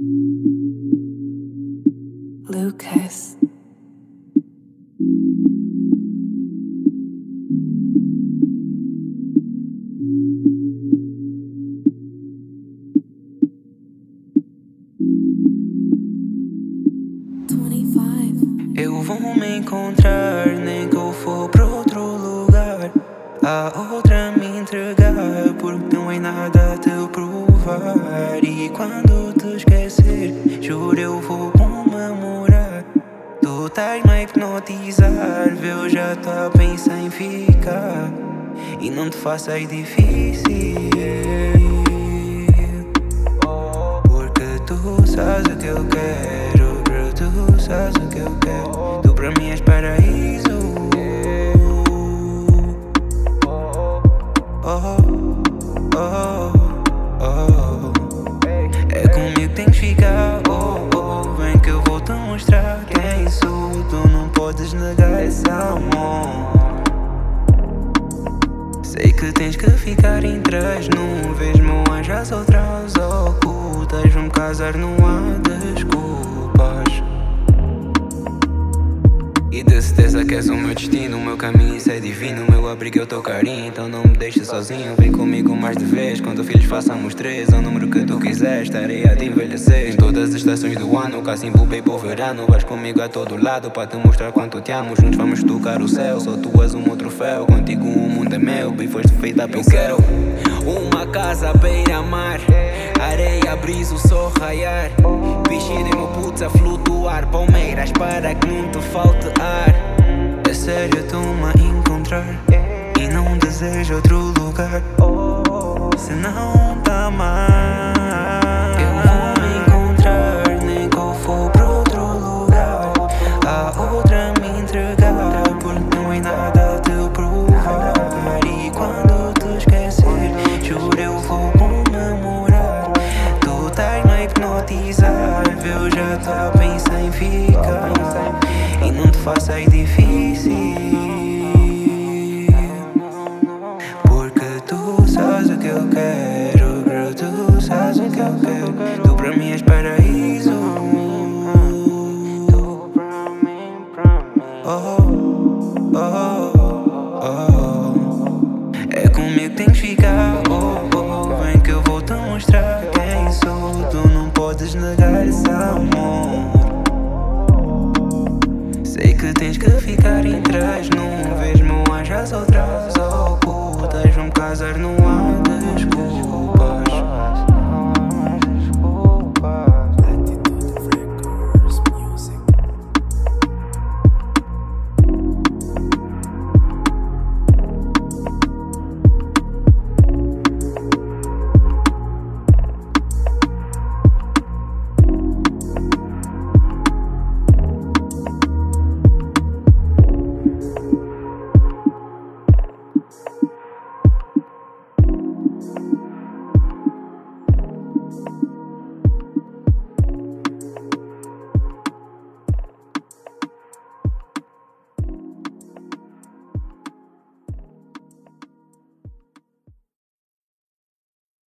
Lucas. Eu vou me encontrar, nem que eu for pra outro lugar. A outra me entregar, porque não é nada a te provar. E quando hipnotizar, eu já tô a pensar em ficar. E não te faças difícil. Porque tu sabes o que eu quero, bro, tu sabes o que eu quero. Tu pra mim és paraíso. Oh, oh, oh. Mostrar quem sou. Tu não podes negar esse amor. Sei que tens que ficar trás, não vês meu anjo às outras ocultas. Vamos casar, não há desculpas. E de certeza que és o meu destino, o meu caminho isso é divino. O meu abrigo é o teu carinho, então não me deixes sozinho. Vem comigo mais de vez, quando filhos façamos três. É o número que tu quiser, estarei a te envelhecer. Estações do ano, Cacimbo pro verano. Vais comigo a todo lado para te mostrar quanto te amo. Juntos vamos tocar o céu, só tu és o meu troféu. Contigo o mundo é meu, bem foste feita Eu quero uma casa beira-mar, areia, brisa, o sol raiar. E meu putz a flutuar, palmeiras para que não te falte ar. É sério, tu-me encontrar e não desejo outro lugar. Se não tá mal, pensar em ficar. E não te faças difícil. Porque tu sabes o que eu quero, girl. Tu sabes o que eu quero. Tu pra mim és paraíso. Oh, oh, oh. É comigo tem que ficar. Oh, oh. Vem que eu vou te mostrar esse amor. Sei que tens que ficar em trás,